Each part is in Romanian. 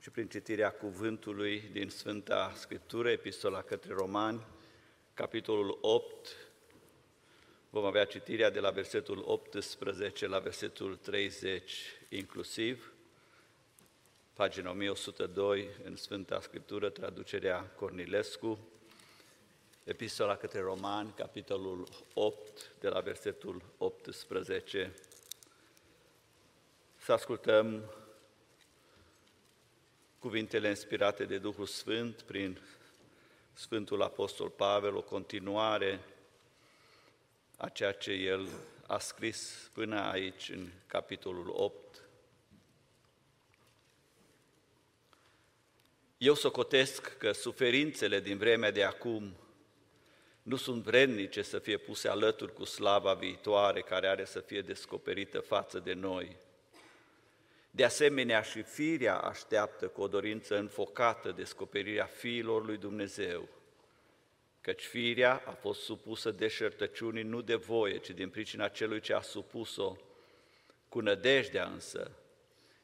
și prin citirea cuvântului din Sfânta Scriptură, Epistola către Romani, capitolul 8, vom avea citirea de la versetul 18 la versetul 30 inclusiv, pagina 1102 în Sfânta Scriptură, traducerea Cornilescu, Epistola către Romani, capitolul 8, de la versetul 18. Să ascultăm cuvintele inspirate de Duhul Sfânt prin Sfântul Apostol Pavel, o continuare a ceea ce el a scris până aici, în capitolul 8. Eu socotesc că suferințele din vremea de acum nu sunt vrednice să fie puse alături cu slava viitoare care are să fie descoperită față de noi. De asemenea, și firea așteaptă cu o dorință înfocată descoperirea fiilor lui Dumnezeu, căci firea a fost supusă deșertăciunii nu de voie, ci din pricina celui ce a supus-o, cu nădejdea însă,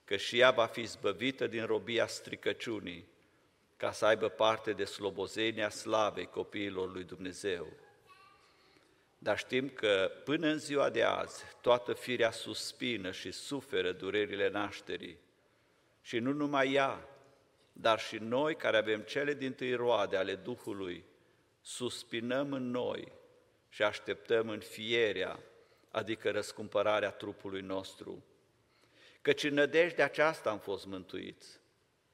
că și ea va fi zbăvită din robia stricăciunii, ca să aibă parte de slobozenia slavei copiilor lui Dumnezeu. Dar știm că până în ziua de azi toată firea suspină și suferă durerile nașterii. Și nu numai ea, dar și noi care avem cele din tâi roade ale Duhului, suspinăm în noi și așteptăm în fierea, adică răscumpărarea trupului nostru. Căci în nădejde aceasta am fost mântuiți,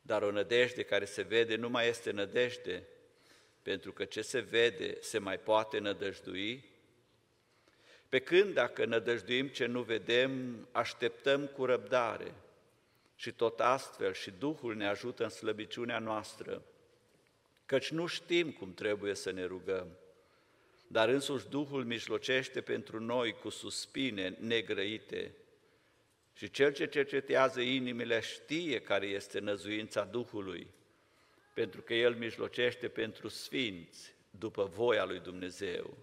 dar o nădejde care se vede nu mai este nădejde, pentru că ce se vede se mai poate nădăjdui, pe când dacă nădăjduim ce nu vedem, așteptăm cu răbdare. Și tot astfel și Duhul ne ajută în slăbiciunea noastră, căci nu știm cum trebuie să ne rugăm, dar însuși Duhul mijlocește pentru noi cu suspine negrăite. Și Cel ce cercetează inimile știe care este năzuința Duhului, pentru că El mijlocește pentru sfinți după voia lui Dumnezeu.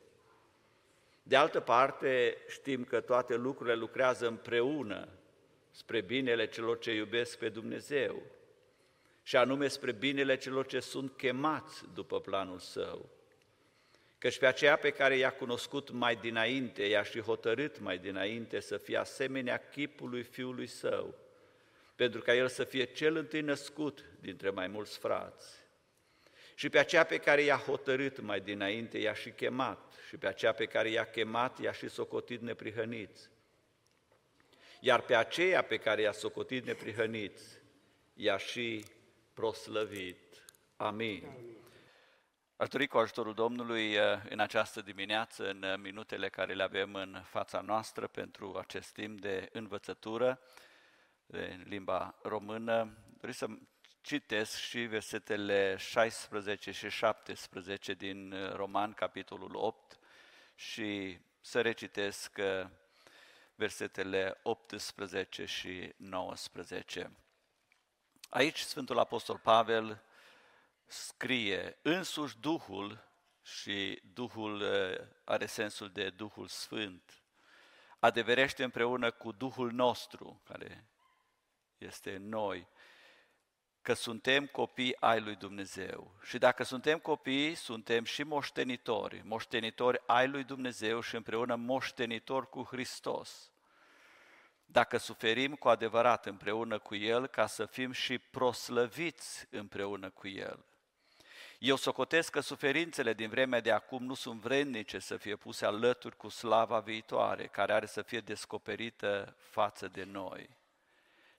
De altă parte, știm că toate lucrurile lucrează împreună spre binele celor ce iubesc pe Dumnezeu și anume spre binele celor ce sunt chemați după planul Său. Căci pe aceea pe care i-a cunoscut mai dinainte, i-a și hotărât mai dinainte să fie asemenea chipului Fiului Său, pentru ca El să fie cel întâi născut dintre mai mulți frați. Și pe aceea pe care i-a hotărât mai dinainte, i-a și chemat, și pe aceea pe care i-a chemat, i-a și socotit neprihăniți. Iar pe aceea pe care i-a socotit neprihăniți, i-a și proslăvit. Amin. Aș dori cu ajutorul Domnului eh, în această dimineață, în minutele care le avem în fața noastră pentru acest timp de învățătură de limba română, dori să citesc și versetele 16 și 17 din eh, Roman, capitolul 8, și să recitesc uh, versetele 18 și 19. Aici Sfântul Apostol Pavel scrie, însuși Duhul, și Duhul uh, are sensul de Duhul Sfânt, adeverește împreună cu Duhul nostru, care este în noi, că suntem copii ai lui Dumnezeu. Și dacă suntem copii, suntem și moștenitori, moștenitori ai lui Dumnezeu și împreună moștenitori cu Hristos. Dacă suferim cu adevărat împreună cu El, ca să fim și proslăviți împreună cu El. Eu socotesc că suferințele din vremea de acum nu sunt vrednice să fie puse alături cu slava viitoare, care are să fie descoperită față de noi.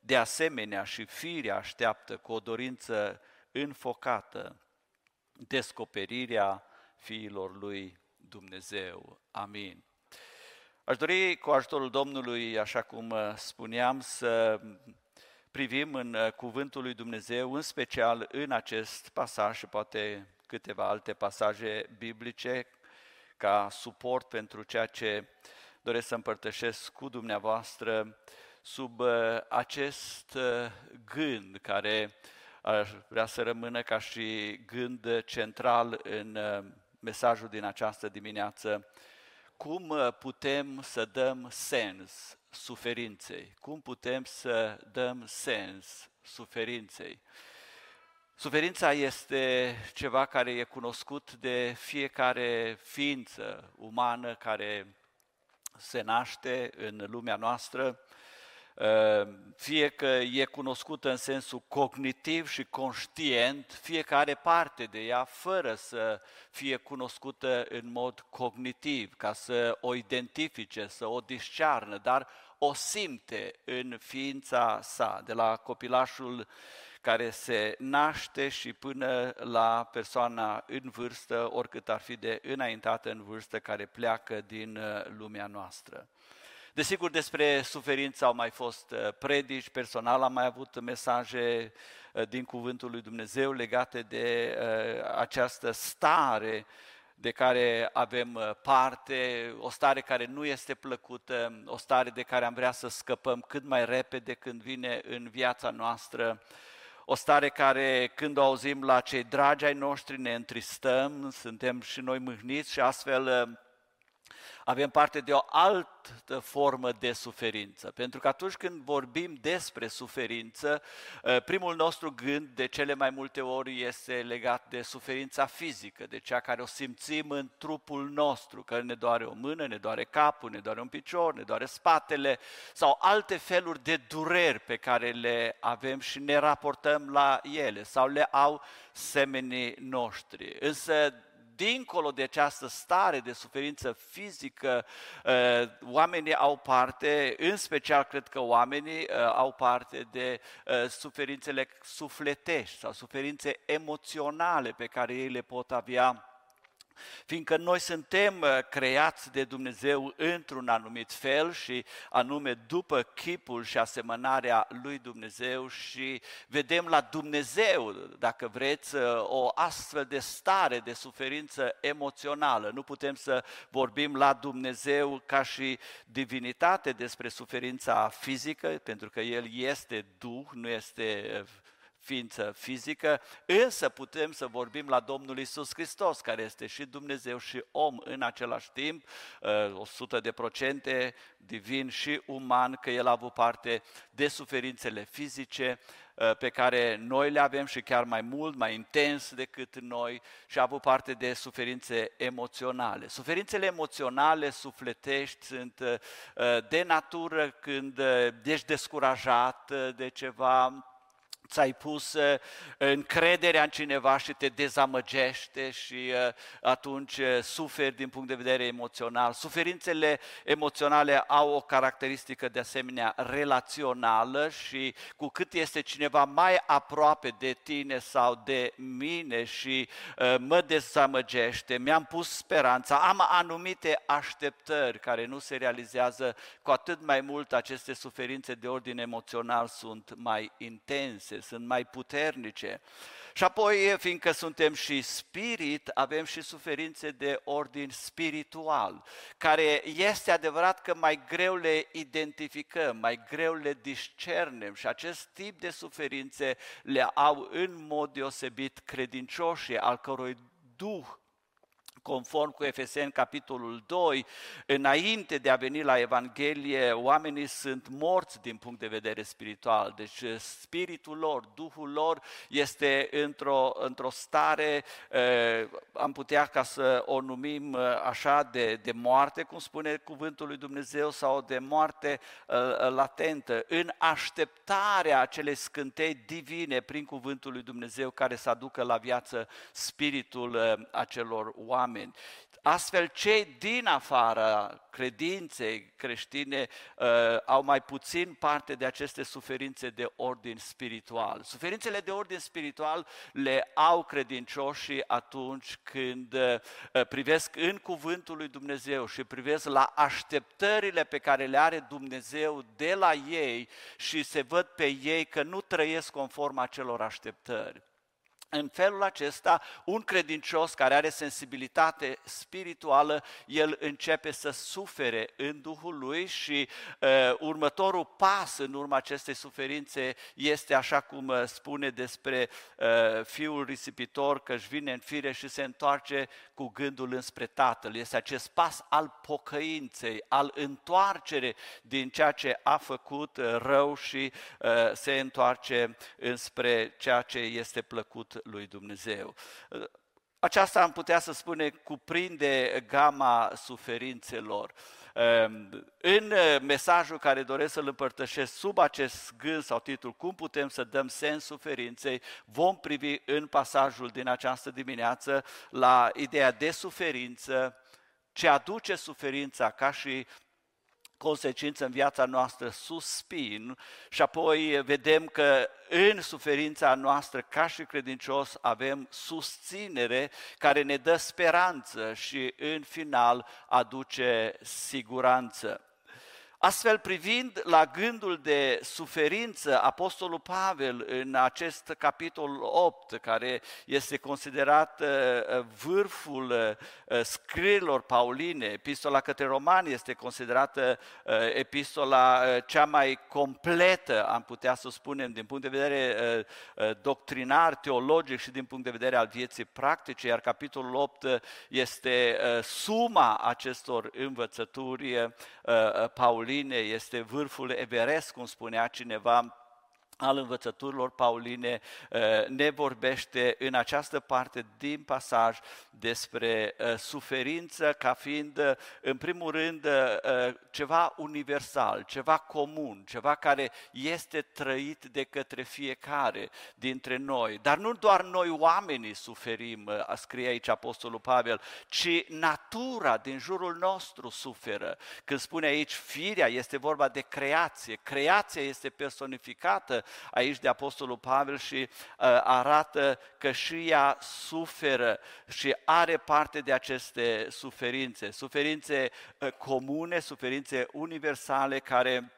De asemenea, și firea așteaptă cu o dorință înfocată descoperirea fiilor lui Dumnezeu. Amin. Aș dori cu ajutorul Domnului, așa cum uh, spuneam, să privim în uh, Cuvântul lui Dumnezeu, în special în acest pasaj și poate câteva alte pasaje biblice, ca suport pentru ceea ce doresc să împărtășesc cu dumneavoastră sub uh, acest uh, gând care aș vrea să rămână ca și gând central în uh, mesajul din această dimineață. Cum putem să dăm sens suferinței? Cum putem să dăm sens suferinței. Suferința este ceva care e cunoscut de fiecare ființă umană care se naște în lumea noastră, fie că e cunoscută în sensul cognitiv și conștient, fiecare parte de ea, fără să fie cunoscută în mod cognitiv, ca să o identifice, să o discearnă, dar o simte în ființa sa, de la copilașul care se naște și până la persoana în vârstă, oricât ar fi de înaintată în vârstă, care pleacă din uh, lumea noastră. Desigur, despre suferință au mai fost uh, predici, personal am mai avut mesaje uh, din Cuvântul lui Dumnezeu legate de această stare de care avem parte, o stare care nu este plăcută, o stare de care am vrea să scăpăm cât mai repede când vine în viața noastră o stare care când o auzim la cei dragi ai noștri ne întristăm, suntem și noi mâhniți și astfel avem parte de o altă formă de suferință. Pentru că atunci când vorbim despre suferință, ă, primul nostru gând de cele mai multe ori este legat de suferința fizică, de cea care o simțim în trupul nostru, că ne doare o mână, ne doare capul, ne doare un picior, ne doare spatele sau alte feluri de dureri pe care le avem și ne raportăm la ele sau le au semenii noștri. Însă dincolo de această stare de suferință fizică, uh, oamenii au parte, în special cred că oamenii uh, au parte de uh, suferințele sufletești sau suferințe emoționale pe care ei le pot avea Fiindcă noi suntem uh, creați de Dumnezeu într-un anumit fel și anume după chipul și asemănarea lui Dumnezeu și vedem la Dumnezeu, dacă vreți, uh, o astfel de stare de suferință emoțională. Nu putem să vorbim la Dumnezeu ca și divinitate despre suferința fizică, pentru că El este Duh, nu este uh, ființă fizică, însă putem să vorbim la Domnul Isus Hristos, care este și Dumnezeu și om în același timp, 100 uh, de procente divin și uman, că El a avut parte de suferințele fizice uh, pe care noi le avem și chiar mai mult, mai intens decât noi și a avut parte de suferințe emoționale. Suferințele emoționale, sufletești, sunt uh, de natură când ești descurajat de ceva, ți-ai pus uh, încrederea în cineva și te dezamăgește și uh, atunci uh, suferi din punct de vedere emoțional. Suferințele emoționale au o caracteristică de asemenea relațională și cu cât este cineva mai aproape de tine sau de mine și mă dezamăgește, mi-am pus speranța, am anumite așteptări care nu se realizează, cu atât mai mult aceste suferințe de ordin emoțional sunt mai intense, sunt mai puternice. Și apoi, fiindcă suntem și spirit, avem și suferințe de ordin spiritual, care este adevărat că mai greu le identificăm, mai greu le discernem și acest tip de suferințe le au în mod deosebit credincioșii, al cărui Duh conform cu Efeseni capitolul 2, înainte de a veni la Evanghelie, oamenii sunt morți din punct de vedere spiritual. Deci eh, spiritul lor, Duhul lor este într-o, într-o stare, eh, am putea ca să o numim eh, așa, de, de moarte, cum spune cuvântul lui Dumnezeu, sau de moarte latentă, în așteptarea acelei scântei divine prin cuvântul lui Dumnezeu care să aducă la viață spiritul acelor oameni oameni. Astfel, cei din afara credinței creștine uh, au mai puțin parte de aceste suferințe de ordin spiritual. Suferințele de ordin spiritual le au credincioșii atunci când uh, privesc în cuvântul lui Dumnezeu și privesc la așteptările pe care le are Dumnezeu de la ei și se văd pe ei că nu trăiesc conform acelor așteptări. În felul acesta, un credincios care are sensibilitate spirituală, el începe să sufere în Duhul lui și uh, următorul pas în urma acestei suferințe este așa cum uh, spune despre uh, fiul risipitor că își vine în fire și se întoarce cu gândul înspre tatăl. Este acest pas al pocăinței, al întoarcere din ceea ce a făcut uh, rău și uh, se întoarce înspre ceea ce este plăcut lui Dumnezeu. Aceasta am putea să spune cuprinde gama suferințelor. Ehm, în mesajul care doresc să-l împărtășesc sub acest gând sau titlu, cum putem să dăm sens suferinței, vom privi în pasajul din această dimineață la ideea de suferință, ce aduce suferința ca și consecință în viața noastră suspin și apoi vedem că în suferința noastră ca și credincios avem susținere care ne dă speranță și în final aduce siguranță. Astfel, privind la gândul de suferință, Apostolul Pavel în acest capitol 8, care este considerat uh, uh, vârful uh, scrierilor pauline, epistola către romani este considerată epistola cea mai completă, am putea să spunem, din punct de vedere doctrinar, teologic și din punct de vedere al vieții practice, iar capitolul 8 este suma acestor învățături pauline Pauline este vârful Everest, cum spunea cineva, al învățăturilor pauline uh, ne vorbește în această parte din pasaj despre uh, suferință ca fiind, uh, în primul rând, ceva universal, ceva comun, ceva care este trăit de către fiecare dintre noi. Dar nu doar noi oamenii suferim, scrie aici Apostolul Pavel, ci natura din jurul nostru suferă. Când spune aici firea, este vorba de creație. Creația este personificată aici de Apostolul Pavel și uh, arată că și ea suferă și are parte de aceste suferințe, suferințe uh, comune, suferințe universale care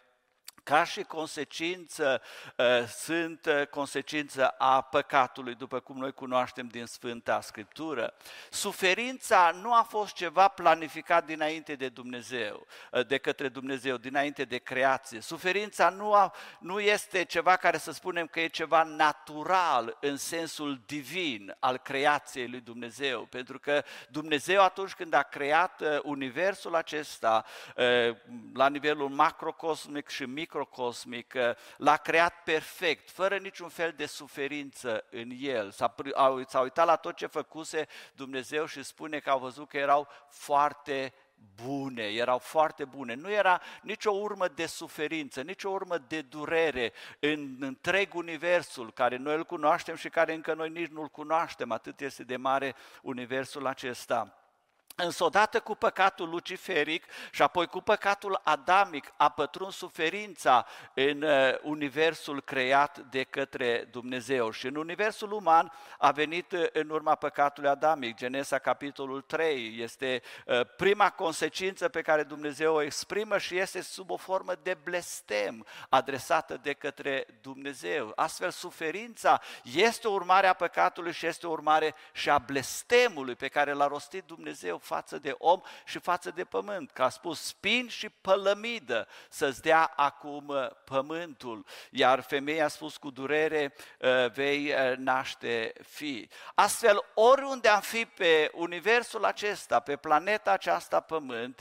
ca și consecință ă, sunt ă, consecință a păcatului, după cum noi cunoaștem din Sfânta Scriptură. Suferința nu a fost ceva planificat dinainte de Dumnezeu, ă, de către Dumnezeu, dinainte de creație. Suferința nu, a, nu este ceva care să spunem că e ceva natural în sensul divin al creației lui Dumnezeu, pentru că Dumnezeu atunci când a creat universul acesta la nivelul macrocosmic și mic microcosmic, l-a creat perfect, fără niciun fel de suferință în el. S-a, s-a uitat la tot ce făcuse Dumnezeu și spune că au văzut că erau foarte bune, erau foarte bune. Nu era nicio urmă de suferință, nicio urmă de durere în întreg universul care noi îl cunoaștem și care încă noi nici nu-l cunoaștem, atât este de mare universul acesta. Însă odată cu păcatul luciferic și apoi cu păcatul adamic a pătruns suferința în uh, universul creat de către Dumnezeu. Și în universul uman a venit uh, în urma păcatului adamic. Genesa capitolul 3 este uh, prima consecință pe care Dumnezeu o exprimă și este sub o formă de blestem adresată de către Dumnezeu. Astfel suferința este o urmare a păcatului și este o urmare și a blestemului pe care l-a rostit Dumnezeu față de om și față de pământ, că a spus spin și pălămidă să-ți dea acum uh, pământul, iar femeia a spus cu durere uh, vei uh, naște fi. Astfel, oriunde am fi pe universul acesta, pe planeta aceasta pământ,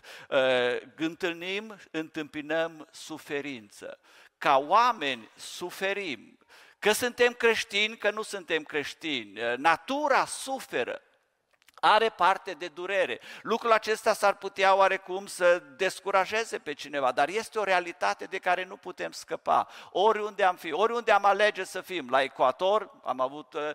întâlnim, întâmpinăm suferință. Ca oameni suferim, că suntem creștini, că nu suntem creștini. Natura suferă are parte de durere. Lucrul acesta s-ar putea oarecum să descurajeze pe cineva, dar este o realitate de care nu putem scăpa. Oriunde am fi, oriunde am alege să fim, la ecuator, am avut uh,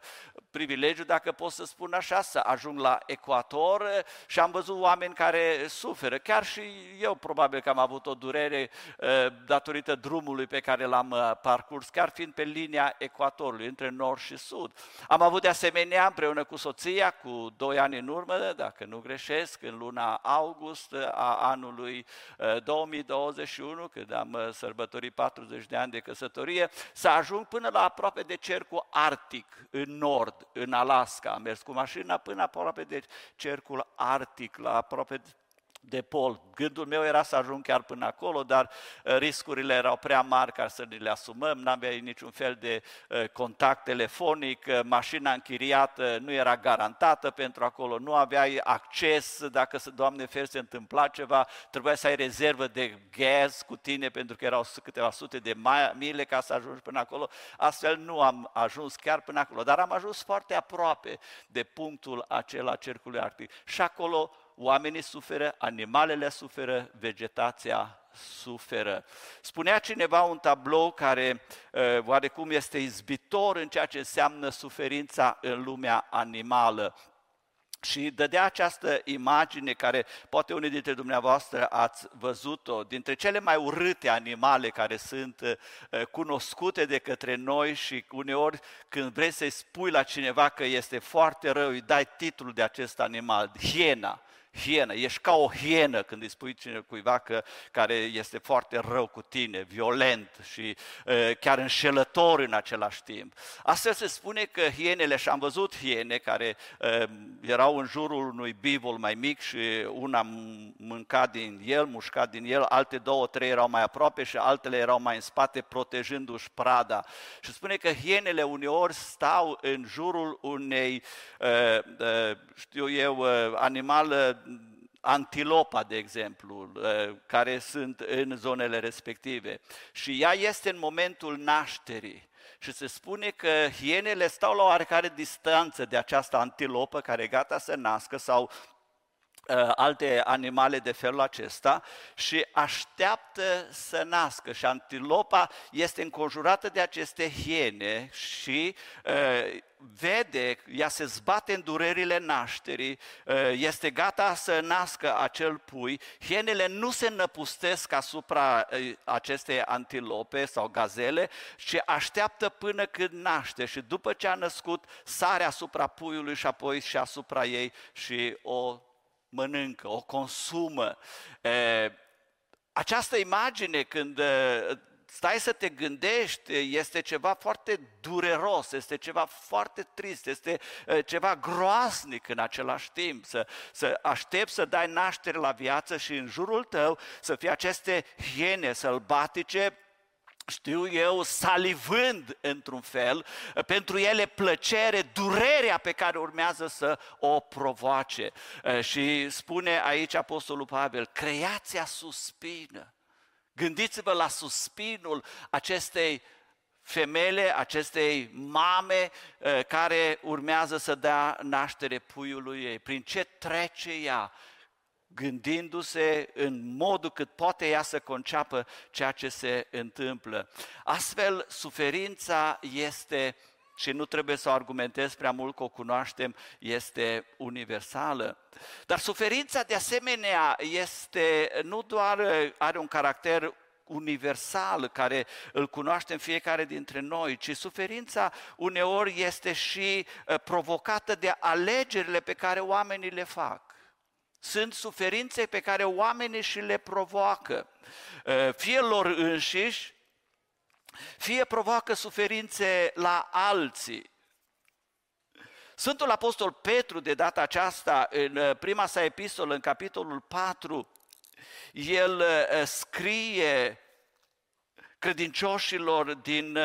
privilegiu, dacă pot să spun așa, să ajung la ecuator uh, și am văzut oameni care suferă. Chiar și eu probabil că am avut o durere uh, datorită drumului pe care l-am parcurs, chiar fiind pe linia ecuatorului, între nord și sud. Am avut de asemenea, împreună cu soția, cu doi ani ani în urmă, dacă nu greșesc, în luna august a anului 2021, uh, când am uh, sărbătorit 40 de ani de căsătorie, să ajung până la aproape de cercul arctic, în nord, în Alaska, am mers cu mașina până aproape de cercul arctic, la aproape de pol. Gândul meu era să ajung chiar până acolo, dar uh, riscurile erau prea mari ca să ne le asumăm, n-aveai niciun fel de uh, contact telefonic, uh, mașina închiriată nu era garantată pentru acolo, nu aveai acces, dacă, Doamne fer, se întâmpla ceva, trebuia să ai rezervă de gaz cu tine pentru că erau câteva sute de mile ca să ajungi până acolo. Astfel nu am ajuns chiar până acolo, dar am ajuns foarte aproape de punctul acela cercului arctic. Și acolo oamenii suferă, animalele suferă, vegetația suferă. Spunea cineva un tablou care uh, oarecum este izbitor în ceea ce înseamnă suferința în lumea animală. Și dădea această imagine care poate unii dintre dumneavoastră ați văzut-o, dintre cele mai urâte animale care sunt uh, cunoscute de către noi și uneori când vrei să-i spui la cineva că este foarte rău, îi dai titlul de acest animal, hiena hienă. Ești ca o hienă când îi spui cuiva că, care este foarte rău cu tine, violent și uh, chiar înșelător în același timp. Astfel se spune că hienele, și am văzut hiene care uh, erau în jurul unui bivol mai mic și una mânca din el, mușca din el, alte două, trei erau mai aproape și altele erau mai în spate, protejându-și prada. Și spune că hienele uneori stau în jurul unei, uh, uh, știu eu, uh, animal antilopa, de exemplu, ă, care sunt în zonele respective. Și ea este în momentul nașterii. Și se spune că hienele stau la oarecare distanță de această antilopă care e gata să nască sau Uh, alte animale de felul acesta și așteaptă să nască. Și antilopa este înconjurată de aceste hiene și uh, vede, ea se zbate în durerile nașterii, uh, este gata să nască acel pui, hienele nu se năpustesc asupra acestei antilope sau gazele, ci așteaptă până când naște și după ce a născut, sare asupra puiului și apoi și asupra ei și o mănâncă, o consumă. Această imagine, când stai să te gândești, este ceva foarte dureros, este ceva foarte trist, este ceva groasnic în același timp, să, să aștepți să dai naștere la viață și în jurul tău să fie aceste hiene sălbatice știu eu, salivând într-un fel, pentru ele plăcere, durerea pe care urmează să o provoace. Și spune aici Apostolul Pavel, creația suspină. Gândiți-vă la suspinul acestei femele, acestei mame care urmează să dea naștere puiului ei. Prin ce trece ea? Gândindu-se în modul cât poate ea să conceapă ceea ce se întâmplă. Astfel, suferința este, și nu trebuie să o argumentez prea mult că o cunoaștem, este universală. Dar suferința, de asemenea, este, nu doar are un caracter universal care îl cunoaștem fiecare dintre noi, ci suferința uneori este și uh, provocată de alegerile pe care oamenii le fac. Sunt suferințe pe care oamenii și le provoacă, uh, fie lor înșiși, fie provoacă suferințe la alții. Sfântul Apostol Petru, de data aceasta, în uh, prima sa epistolă, în capitolul 4, el uh, scrie credincioșilor din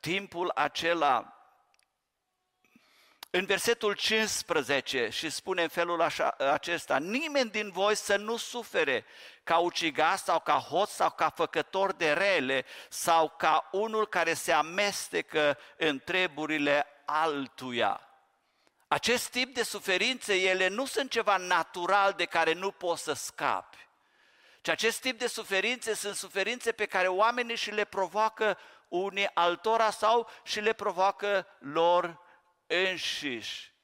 timpul acela, în versetul 15 și spune în felul așa, acesta, nimeni din voi să nu sufere ca ucigaș sau ca hoț sau ca făcător de rele sau ca unul care se amestecă în treburile altuia. Acest tip de suferințe, ele nu sunt ceva natural de care nu poți să scapi. Ci acest tip de suferințe sunt suferințe pe care oamenii și le provoacă unii altora sau și le provoacă lor înșiși.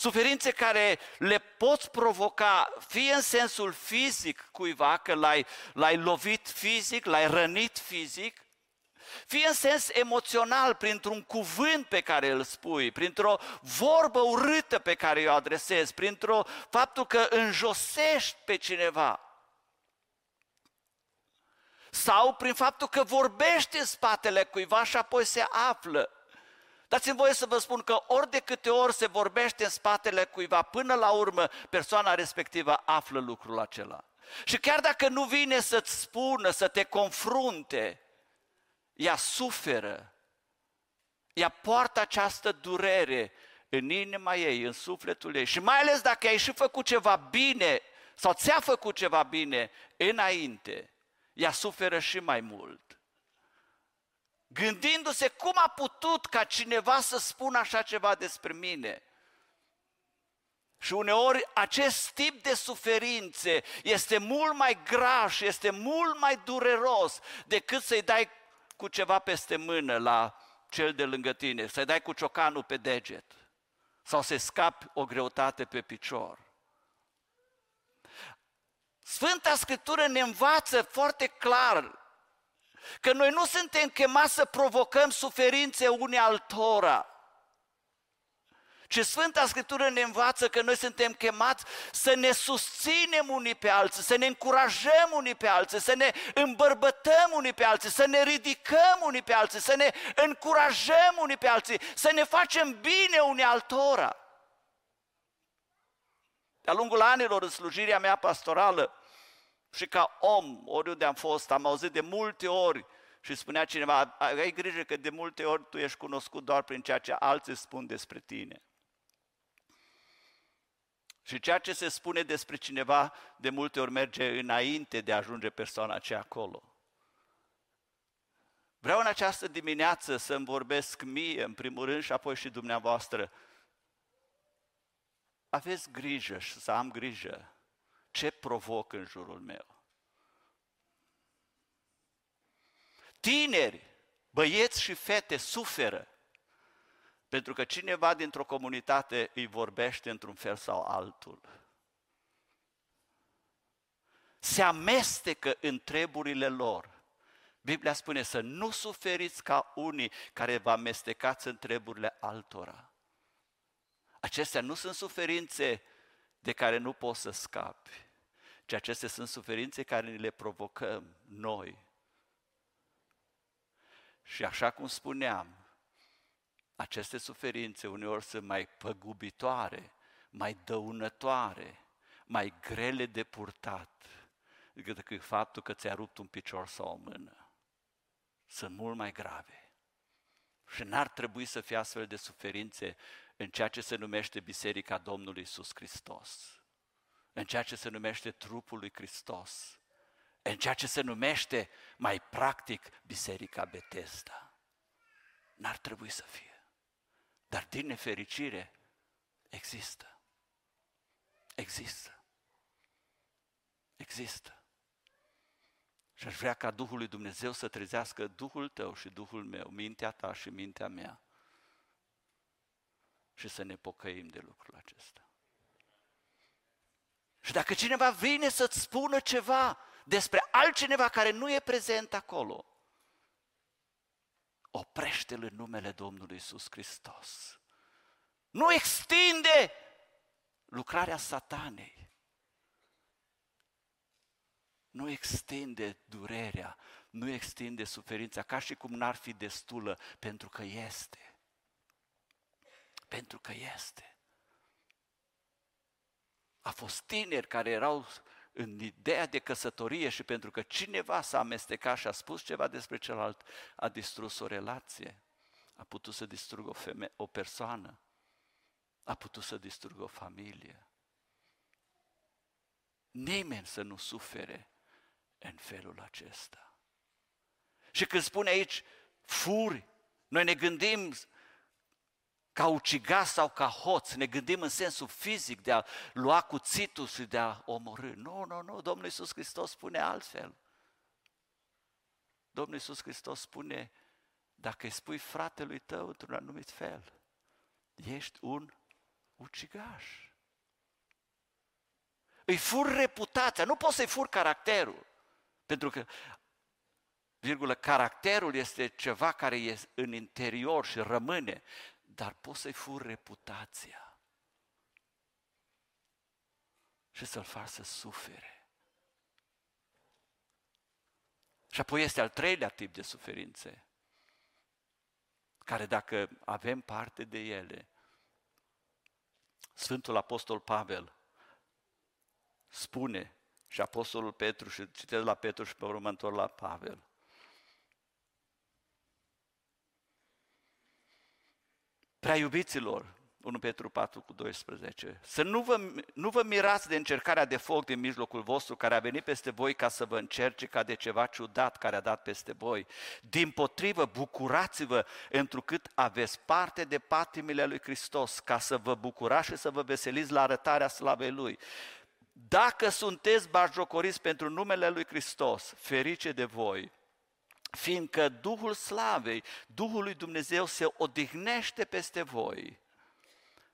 Suferințe care le poți provoca fie în sensul fizic cuiva, că l-ai, l-ai lovit fizic, l-ai rănit fizic, fie în sens emoțional, printr-un cuvânt pe care îl spui, printr-o vorbă urâtă pe care o adresezi, printr-o faptul că înjosești pe cineva. Sau prin faptul că vorbești în spatele cuiva și apoi se află Dați-mi voie să vă spun că ori de câte ori se vorbește în spatele cuiva, până la urmă persoana respectivă află lucrul acela. Și chiar dacă nu vine să-ți spună, să te confrunte, ea suferă, ea poartă această durere în inima ei, în sufletul ei. Și mai ales dacă ai și făcut ceva bine sau ți-a făcut ceva bine înainte, ea suferă și mai mult. Gândindu-se cum a putut ca cineva să spună așa ceva despre mine. Și uneori acest tip de suferințe este mult mai grav și este mult mai dureros decât să-i dai cu ceva peste mână la cel de lângă tine, să-i dai cu ciocanul pe deget sau să scapi o greutate pe picior. Sfânta Scriptură ne învață foarte clar că noi nu suntem chemați să provocăm suferințe unii altora, ci Sfânta Scriptură ne învață că noi suntem chemați să ne susținem unii pe alții, să ne încurajăm unii pe alții, să ne îmbărbătăm unii pe alții, să ne ridicăm unii pe alții, să ne încurajăm unii pe alții, să ne facem bine unii altora. De-a lungul anilor în slujirea mea pastorală și ca om, oriunde am fost, am auzit de multe ori și spunea cineva, ai grijă că de multe ori tu ești cunoscut doar prin ceea ce alții spun despre tine. Și ceea ce se spune despre cineva de multe ori merge înainte de a ajunge persoana aceea acolo. Vreau în această dimineață să-mi vorbesc mie, în primul rând, și apoi și dumneavoastră. Aveți grijă și să am grijă ce provoc în jurul meu. Tineri, băieți și fete suferă pentru că cineva dintr-o comunitate îi vorbește într-un fel sau altul. Se amestecă în treburile lor. Biblia spune să nu suferiți ca unii care vă amestecați în treburile altora. Acestea nu sunt suferințe de care nu poți să scapi, ci acestea sunt suferințe care ni le provocăm noi. Și așa cum spuneam, aceste suferințe uneori sunt mai păgubitoare, mai dăunătoare, mai grele de purtat decât faptul că ți-a rupt un picior sau o mână. Sunt mult mai grave. Și n-ar trebui să fie astfel de suferințe în ceea ce se numește Biserica Domnului Isus Hristos, în ceea ce se numește trupul lui Hristos, în ceea ce se numește mai practic Biserica Betesda. N-ar trebui să fie. Dar din nefericire există. Există. Există. Și aș vrea ca Duhul lui Dumnezeu să trezească Duhul tău și Duhul meu, mintea ta și mintea mea și să ne pocăim de lucrul acesta. Și dacă cineva vine să-ți spună ceva despre altcineva care nu e prezent acolo, oprește-l în numele Domnului Isus Hristos. Nu extinde lucrarea satanei. Nu extinde durerea, nu extinde suferința, ca și cum n-ar fi destulă, pentru că este. Pentru că este. A fost tineri care erau în ideea de căsătorie și pentru că cineva s-a amestecat și a spus ceva despre celălalt, a distrus o relație, a putut să distrugă o, femeie, o persoană, a putut să distrugă o familie. Nimeni să nu sufere în felul acesta. Și când spune aici furi, noi ne gândim ca ucigaș sau ca hoț, ne gândim în sensul fizic de a lua cuțitul și de a omorâ. Nu, nu, nu, Domnul Iisus Hristos spune altfel. Domnul Iisus Hristos spune, dacă îi spui fratelui tău într-un anumit fel, ești un ucigaș. Îi fur reputația, nu poți să-i fur caracterul. Pentru că, virgulă, caracterul este ceva care e în interior și rămâne dar poți să-i furi reputația și să-l faci să sufere. Și apoi este al treilea tip de suferințe, care dacă avem parte de ele, Sfântul Apostol Pavel spune și Apostolul Petru, și citesc la Petru și pe următor la Pavel, Prea iubiților, 1 Petru 4 cu 12. Să nu vă, nu vă mirați de încercarea de foc din mijlocul vostru care a venit peste voi ca să vă încerce ca de ceva ciudat care a dat peste voi. Din potrivă, bucurați-vă întrucât aveți parte de patimile lui Hristos ca să vă bucurați și să vă veseliți la arătarea slavei Lui. Dacă sunteți bajocoriți pentru numele Lui Hristos, ferice de voi, fiindcă Duhul Slavei, Duhul lui Dumnezeu se odihnește peste voi.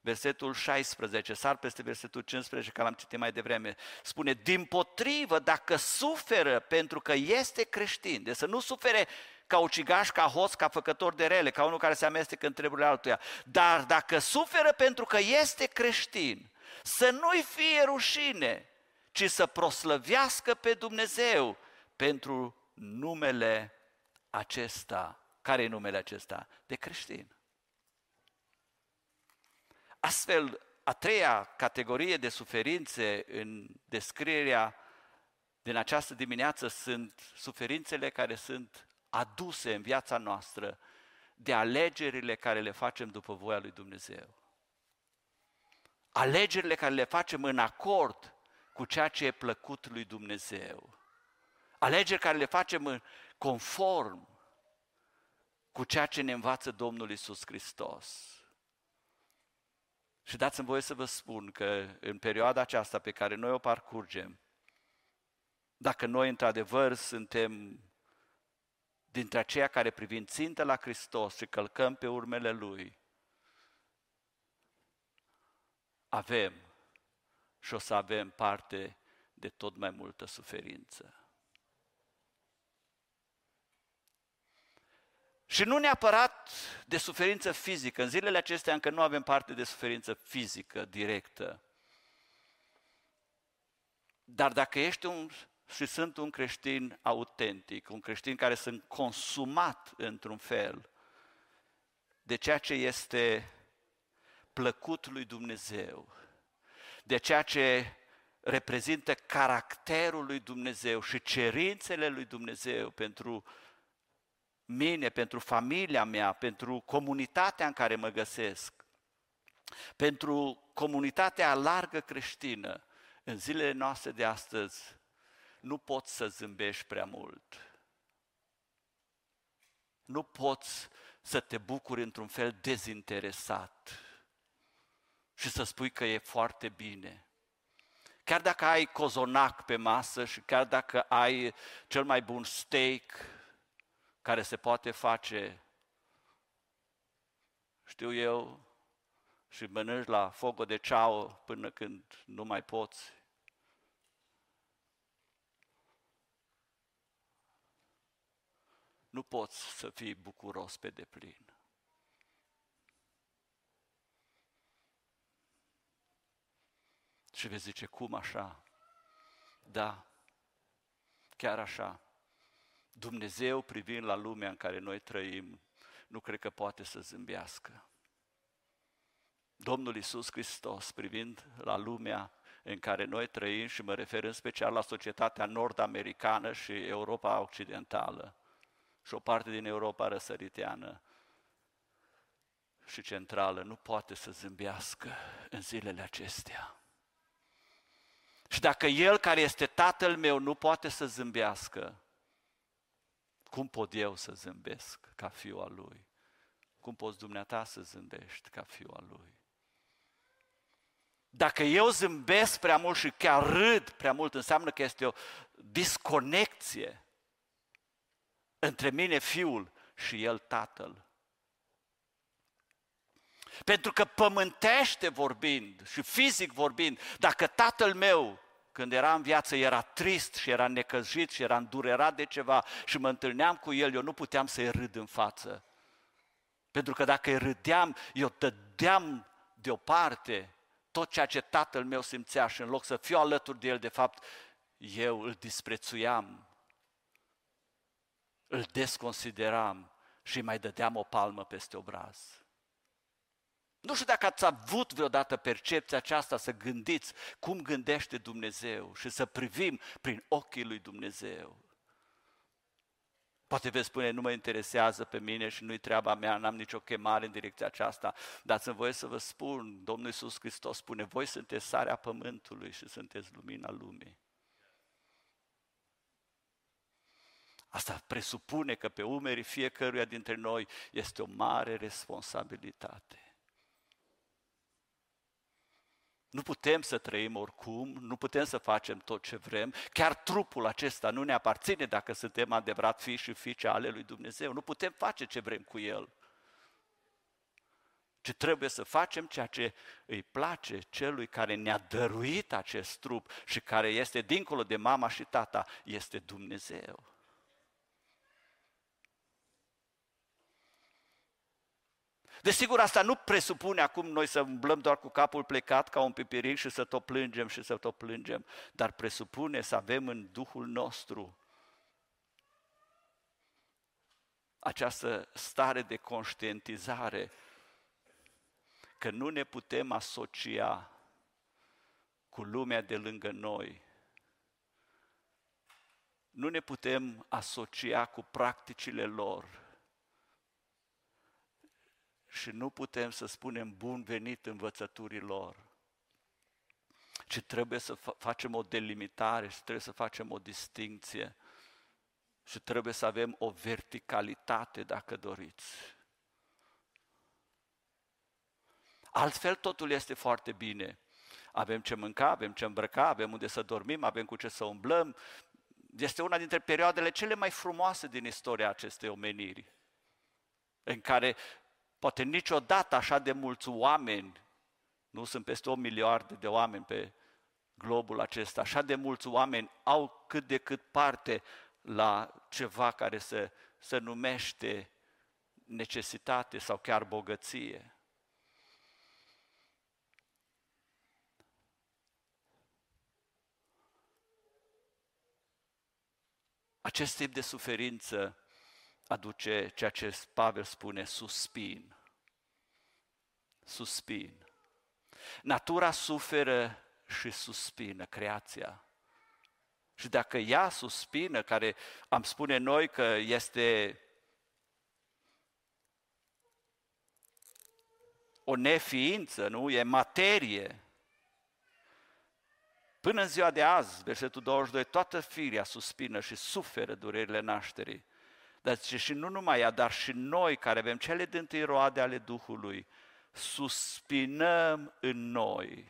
Versetul 16, sar peste versetul 15, care l-am citit mai devreme, spune, din potrivă, dacă suferă pentru că este creștin, de să nu sufere ca ucigaș, ca hoț, ca făcător de rele, ca unul care se amestecă în treburile altuia, dar dacă suferă pentru că este creștin, să nu-i fie rușine, ci să proslăvească pe Dumnezeu pentru numele acesta. Care e numele acesta? De creștin. Astfel, a treia categorie de suferințe în descrierea din această dimineață sunt suferințele care sunt aduse în viața noastră de alegerile care le facem după voia lui Dumnezeu. Alegerile care le facem în acord cu ceea ce e plăcut lui Dumnezeu. Alegeri care le facem în conform cu ceea ce ne învață Domnul Isus Hristos. Și dați-mi voie să vă spun că în perioada aceasta pe care noi o parcurgem, dacă noi într-adevăr suntem dintre aceia care privind țintă la Hristos și călcăm pe urmele Lui, avem și o să avem parte de tot mai multă suferință. Și nu neapărat de suferință fizică. În zilele acestea încă nu avem parte de suferință fizică directă. Dar dacă ești un, și sunt un creștin autentic, un creștin care sunt consumat într-un fel de ceea ce este plăcut lui Dumnezeu, de ceea ce reprezintă caracterul lui Dumnezeu și cerințele lui Dumnezeu pentru mine, pentru familia mea, pentru comunitatea în care mă găsesc, pentru comunitatea largă creștină, în zilele noastre de astăzi, nu poți să zâmbești prea mult. Nu poți să te bucuri într-un fel dezinteresat și să spui că e foarte bine. Chiar dacă ai cozonac pe masă și chiar dacă ai cel mai bun steak care se poate face, știu eu, și mănânci la fogo de ceau până când nu mai poți. Nu poți să fii bucuros pe deplin. Și vei zice, cum așa? Da, chiar așa. Dumnezeu, privind la lumea în care noi trăim, nu cred că poate să zâmbească. Domnul Isus Hristos, privind la lumea în care noi trăim și mă refer în special la societatea nord-americană și Europa occidentală și o parte din Europa răsăriteană și centrală, nu poate să zâmbească în zilele acestea. Și dacă El care este Tatăl meu nu poate să zâmbească, cum pot eu să zâmbesc ca fiul al lui? Cum poți dumneata să zâmbești ca fiul al lui? Dacă eu zâmbesc prea mult și chiar râd prea mult, înseamnă că este o disconecție între mine, fiul, și el, tatăl. Pentru că pământește vorbind și fizic vorbind, dacă tatăl meu când era în viață, era trist și era necăjit și era îndurerat de ceva și mă întâlneam cu el, eu nu puteam să-i râd în față. Pentru că dacă îi râdeam, eu dădeam deoparte tot ceea ce tatăl meu simțea și în loc să fiu alături de el, de fapt, eu îl disprețuiam, îl desconsideram și mai dădeam o palmă peste obraz. Nu știu dacă ați avut vreodată percepția aceasta să gândiți cum gândește Dumnezeu și să privim prin ochii lui Dumnezeu. Poate veți spune, nu mă interesează pe mine și nu-i treaba mea, n-am nicio chemare în direcția aceasta, dar sunt voie să vă spun, Domnul Iisus Hristos spune, voi sunteți sarea pământului și sunteți lumina lumii. Asta presupune că pe umerii fiecăruia dintre noi este o mare responsabilitate. Nu putem să trăim oricum, nu putem să facem tot ce vrem, chiar trupul acesta nu ne aparține dacă suntem adevărat fi și fiice ale lui Dumnezeu. Nu putem face ce vrem cu el. Ce trebuie să facem ceea ce îi place celui care ne-a dăruit acest trup și care este dincolo de mama și tata, este Dumnezeu. Desigur, asta nu presupune acum noi să umblăm doar cu capul plecat ca un pipiric și să tot plângem și să tot plângem, dar presupune să avem în Duhul nostru această stare de conștientizare că nu ne putem asocia cu lumea de lângă noi. Nu ne putem asocia cu practicile lor și nu putem să spunem bun venit învățăturii lor, ci trebuie să facem o delimitare și trebuie să facem o distinție și trebuie să avem o verticalitate, dacă doriți. Altfel totul este foarte bine. Avem ce mânca, avem ce îmbrăca, avem unde să dormim, avem cu ce să umblăm. Este una dintre perioadele cele mai frumoase din istoria acestei omeniri, în care Poate niciodată așa de mulți oameni, nu sunt peste o miliarde de oameni pe globul acesta, așa de mulți oameni au cât de cât parte la ceva care se, se numește necesitate sau chiar bogăție. Acest tip de suferință aduce ceea ce Pavel spune, suspin. Suspin. Natura suferă și suspină, creația. Și dacă ea suspină, care am spune noi că este o neființă, nu? E materie. Până în ziua de azi, versetul 22, toată firea suspină și suferă durerile nașterii. Dar zice, și nu numai ea, dar și noi care avem cele din tâi roade ale Duhului, suspinăm în noi.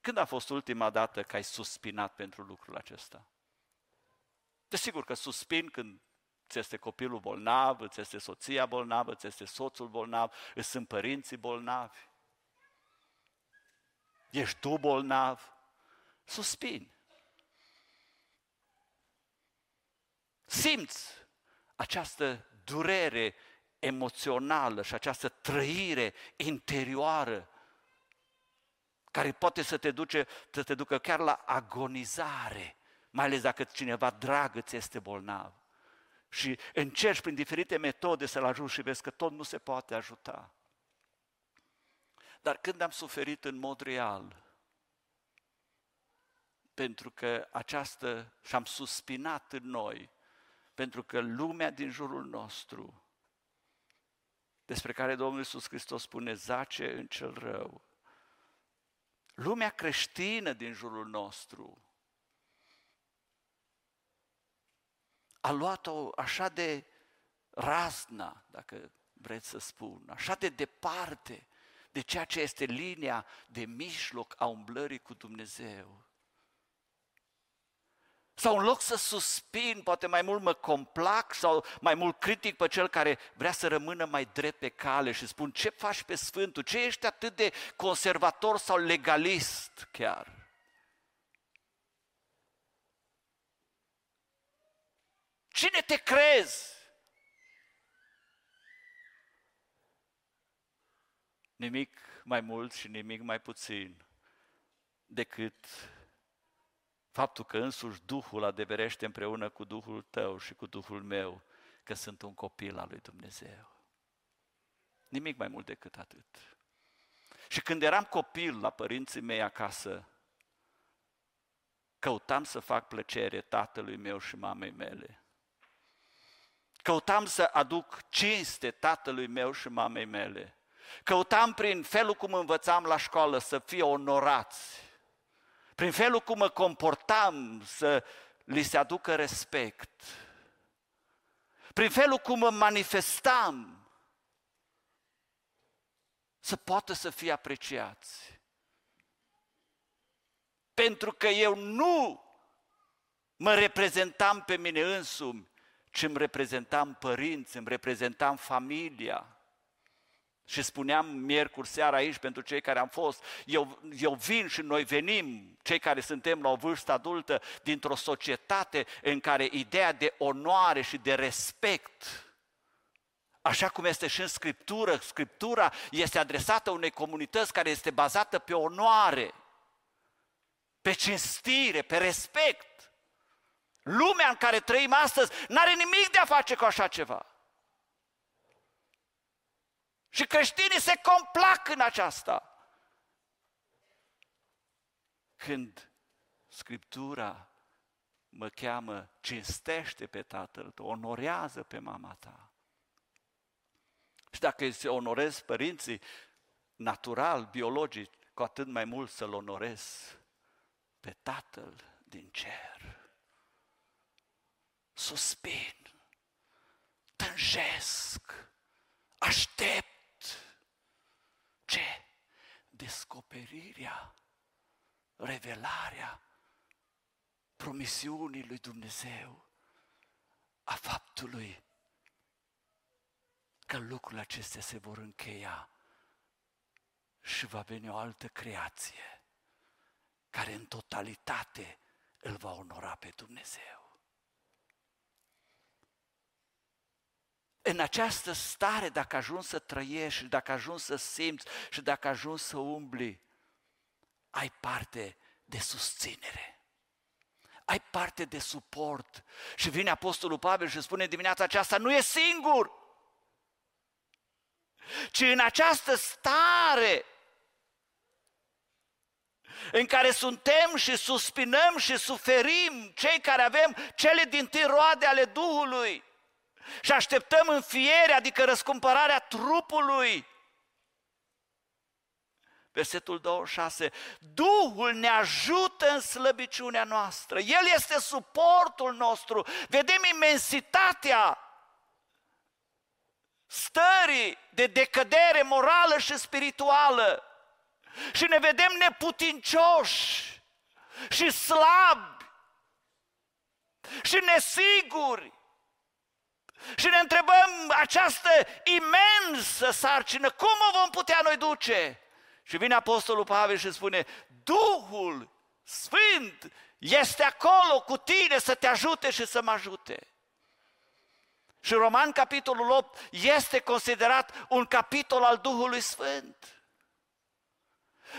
Când a fost ultima dată că ai suspinat pentru lucrul acesta? Desigur că suspin când ți este copilul bolnav, îți este soția bolnavă, îți este soțul bolnav, îți sunt părinții bolnavi. Ești tu bolnav, suspini. Simți această durere emoțională și această trăire interioară care poate să te, duce, să te ducă chiar la agonizare, mai ales dacă cineva drag îți este bolnav. Și încerci prin diferite metode să-l ajuți și vezi că tot nu se poate ajuta. Dar când am suferit în mod real, pentru că această, și am suspinat în noi, pentru că lumea din jurul nostru, despre care Domnul Iisus Hristos spune, zace în cel rău, lumea creștină din jurul nostru, a luat-o așa de razna, dacă vreți să spun, așa de departe de ceea ce este linia de mijloc a umblării cu Dumnezeu. Sau în loc să suspin, poate mai mult mă complac sau mai mult critic pe cel care vrea să rămână mai drept pe cale și spun ce faci pe Sfântul, ce ești atât de conservator sau legalist chiar. Cine te crezi? Nimic mai mult și nimic mai puțin decât faptul că însuși Duhul adeverește împreună cu Duhul tău și cu Duhul meu, că sunt un copil al lui Dumnezeu. Nimic mai mult decât atât. Și când eram copil la părinții mei acasă, căutam să fac plăcere tatălui meu și mamei mele. Căutam să aduc cinste tatălui meu și mamei mele. Căutam prin felul cum învățam la școală să fie onorați. Prin felul cum mă comportam să li se aducă respect. Prin felul cum mă manifestam să poată să fie apreciați. Pentru că eu nu mă reprezentam pe mine însumi, ci îmi reprezentam părinți, îmi reprezentam familia. Și spuneam miercuri seara aici pentru cei care am fost, eu, eu vin și noi venim, cei care suntem la o vârstă adultă, dintr-o societate în care ideea de onoare și de respect Așa cum este și în Scriptură, Scriptura este adresată unei comunități care este bazată pe onoare, pe cinstire, pe respect. Lumea în care trăim astăzi nu are nimic de a face cu așa ceva. Și creștinii se complac în aceasta. Când Scriptura mă cheamă, cinstește pe tatăl tău, onorează pe mama ta. Și dacă îi se onorez părinții, natural, biologic, cu atât mai mult să-L onorez pe Tatăl din cer. Suspin, tânjesc, aștept. Ce? Descoperirea, revelarea promisiunii lui Dumnezeu, a faptului că lucrurile acestea se vor încheia și va veni o altă creație care în totalitate îl va onora pe Dumnezeu. În această stare, dacă ajungi să trăiești, dacă ajungi să simți și dacă ajungi să umbli, ai parte de susținere. Ai parte de suport. Și vine Apostolul Pavel și spune dimineața aceasta, nu e singur ci în această stare în care suntem și suspinăm și suferim, cei care avem cele din tâi roade ale Duhului și așteptăm înfiere, adică răscumpărarea trupului. Versetul 26. Duhul ne ajută în slăbiciunea noastră. El este suportul nostru. Vedem imensitatea stării de decădere morală și spirituală și ne vedem neputincioși și slabi și nesiguri și ne întrebăm această imensă sarcină, cum o vom putea noi duce? Și vine Apostolul Pavel și spune, Duhul Sfânt este acolo cu tine să te ajute și să mă ajute. Și Roman, capitolul 8, este considerat un capitol al Duhului Sfânt.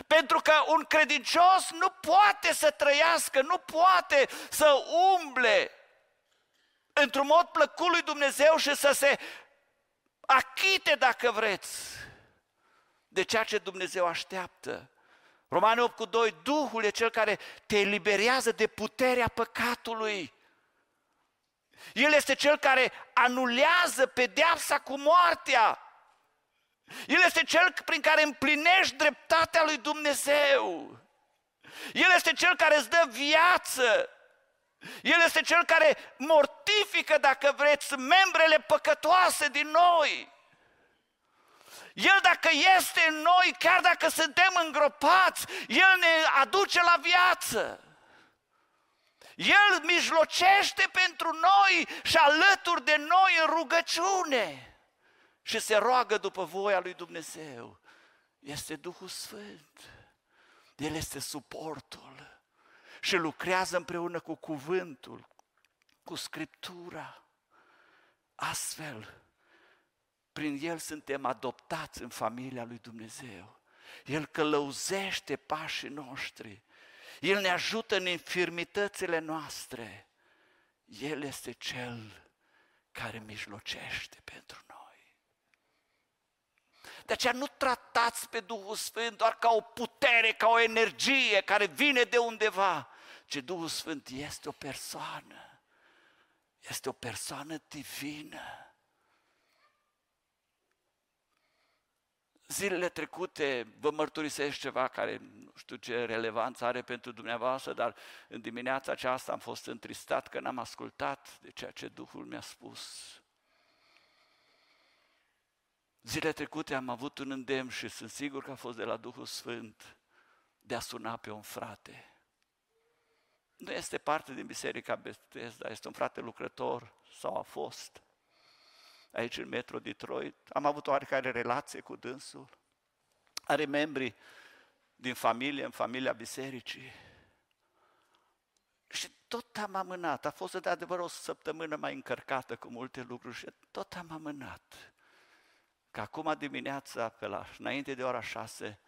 Pentru că un credincios nu poate să trăiască, nu poate să umble într-un mod plăcut lui Dumnezeu și să se achite, dacă vreți, de ceea ce Dumnezeu așteaptă. Romani 8 cu 2, Duhul e cel care te eliberează de puterea păcatului. El este cel care anulează pedeapsa cu moartea. El este cel prin care împlinești dreptatea lui Dumnezeu. El este cel care îți dă viață. El este cel care mortifică, dacă vreți, membrele păcătoase din noi. El dacă este în noi, chiar dacă suntem îngropați, El ne aduce la viață. El mijlocește pentru noi și alături de noi în rugăciune și se roagă după voia lui Dumnezeu. Este Duhul Sfânt. El este suportul și lucrează împreună cu cuvântul, cu Scriptura. Astfel, prin El suntem adoptați în familia lui Dumnezeu. El călăuzește pașii noștri el ne ajută în infirmitățile noastre. El este Cel care mijlocește pentru noi. De aceea nu tratați pe Duhul Sfânt doar ca o putere, ca o energie care vine de undeva, ci Duhul Sfânt este o persoană. Este o persoană divină Zilele trecute vă mărturisesc ceva care nu știu ce relevanță are pentru dumneavoastră, dar în dimineața aceasta am fost întristat că n-am ascultat de ceea ce Duhul mi-a spus. Zilele trecute am avut un îndemn și sunt sigur că a fost de la Duhul Sfânt de a suna pe un frate. Nu este parte din Biserica Bethesda, este un frate lucrător sau a fost aici în Metro Detroit. Am avut oarecare relație cu dânsul. Are membri din familie, în familia bisericii. Și tot am amânat. A fost de adevăr o săptămână mai încărcată cu multe lucruri și tot am amânat. Că acum dimineața, pe la, înainte de ora șase,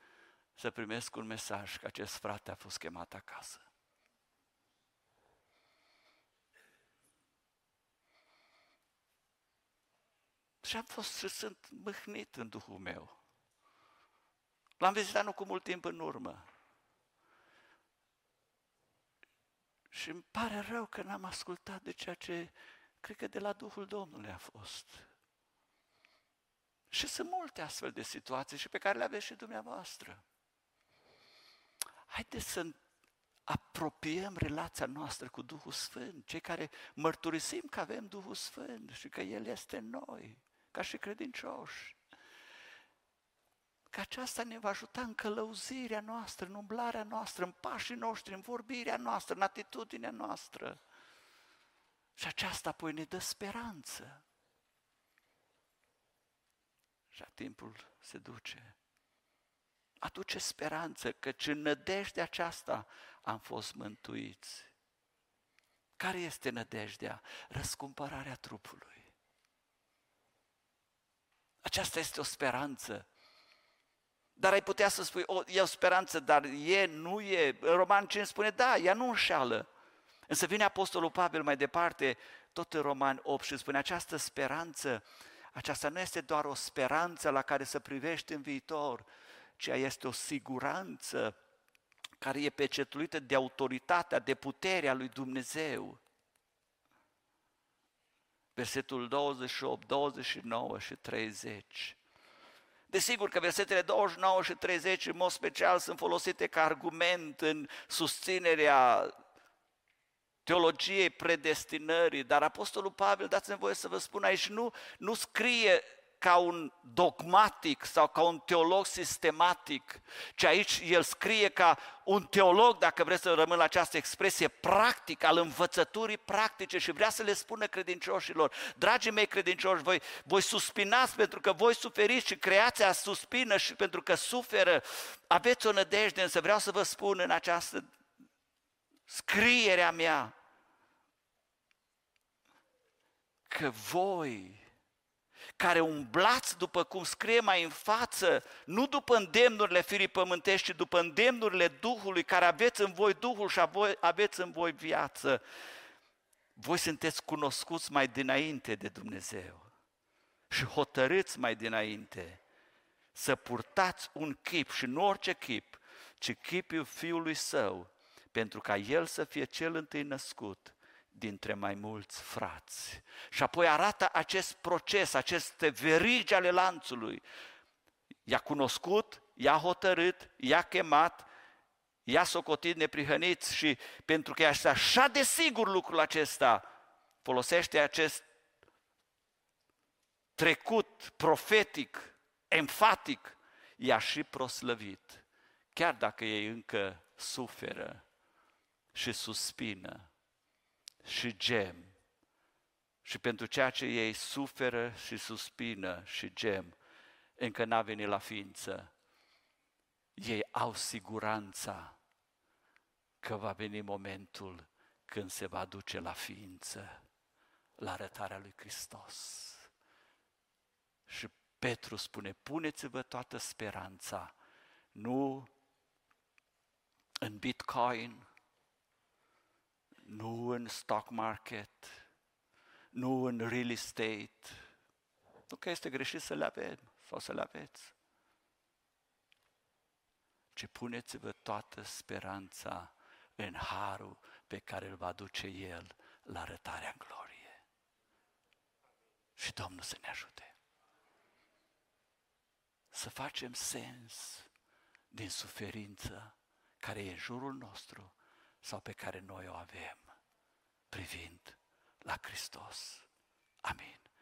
să primesc un mesaj că acest frate a fost chemat acasă. Și am fost și sunt mâhnit în Duhul meu. L-am vizitat nu cu mult timp în urmă. Și îmi pare rău că n-am ascultat de ceea ce cred că de la Duhul Domnului a fost. Și sunt multe astfel de situații și pe care le aveți și dumneavoastră. Haideți să apropiem relația noastră cu Duhul Sfânt, cei care mărturisim că avem Duhul Sfânt și că El este în noi ca și credincioși. Că aceasta ne va ajuta în călăuzirea noastră, în umblarea noastră, în pașii noștri, în vorbirea noastră, în atitudinea noastră. Și aceasta apoi ne dă speranță. Și timpul se duce. Aduce speranță, căci în nădejdea aceasta am fost mântuiți. Care este nădejdea? Răscumpărarea trupului. Aceasta este o speranță. Dar ai putea să spui, o, e o speranță, dar e, nu e. În Roman 5 spune, da, ea nu înșeală. Însă vine Apostolul Pavel mai departe, tot în Roman 8 și spune, această speranță, aceasta nu este doar o speranță la care să privești în viitor, ci este o siguranță care e pecetluită de autoritatea, de puterea lui Dumnezeu versetul 28, 29 și 30. Desigur că versetele 29 și 30 în mod special sunt folosite ca argument în susținerea teologiei predestinării, dar Apostolul Pavel, dați-mi voie să vă spun aici, nu, nu scrie ca un dogmatic sau ca un teolog sistematic, ci aici el scrie ca un teolog, dacă vreți să rămân la această expresie, practic, al învățăturii practice și vrea să le spună credincioșilor, dragii mei credincioși, voi, voi suspinați pentru că voi suferiți și creația suspină și pentru că suferă, aveți o nădejde, însă vreau să vă spun în această scrierea mea că voi care umblați după cum scrie mai în față, nu după îndemnurile firii pământești, ci după îndemnurile Duhului, care aveți în voi Duhul și aveți în voi viață. Voi sunteți cunoscuți mai dinainte de Dumnezeu și hotărâți mai dinainte să purtați un chip și nu orice chip, ci chipul Fiului Său, pentru ca El să fie cel întâi născut dintre mai mulți frați. Și apoi arată acest proces, aceste verigi ale lanțului. I-a cunoscut, i-a hotărât, i-a chemat, i-a socotit neprihăniți și pentru că este așa de sigur lucrul acesta, folosește acest trecut profetic, enfatic, i-a și proslăvit, chiar dacă ei încă suferă și suspină și gem. Și pentru ceea ce ei suferă și suspină și gem, încă n-a venit la ființă. Ei au siguranța că va veni momentul când se va duce la ființă, la arătarea lui Hristos. Și Petru spune, puneți-vă toată speranța, nu în Bitcoin, nu în stock market, nu în real estate. Nu că este greșit să le avem sau să le aveți. Ci puneți-vă toată speranța în harul pe care îl va duce El la arătarea în glorie. Și Domnul să ne ajute. Să facem sens din suferință care e în jurul nostru sau pe care noi o avem privind la Hristos. Amin.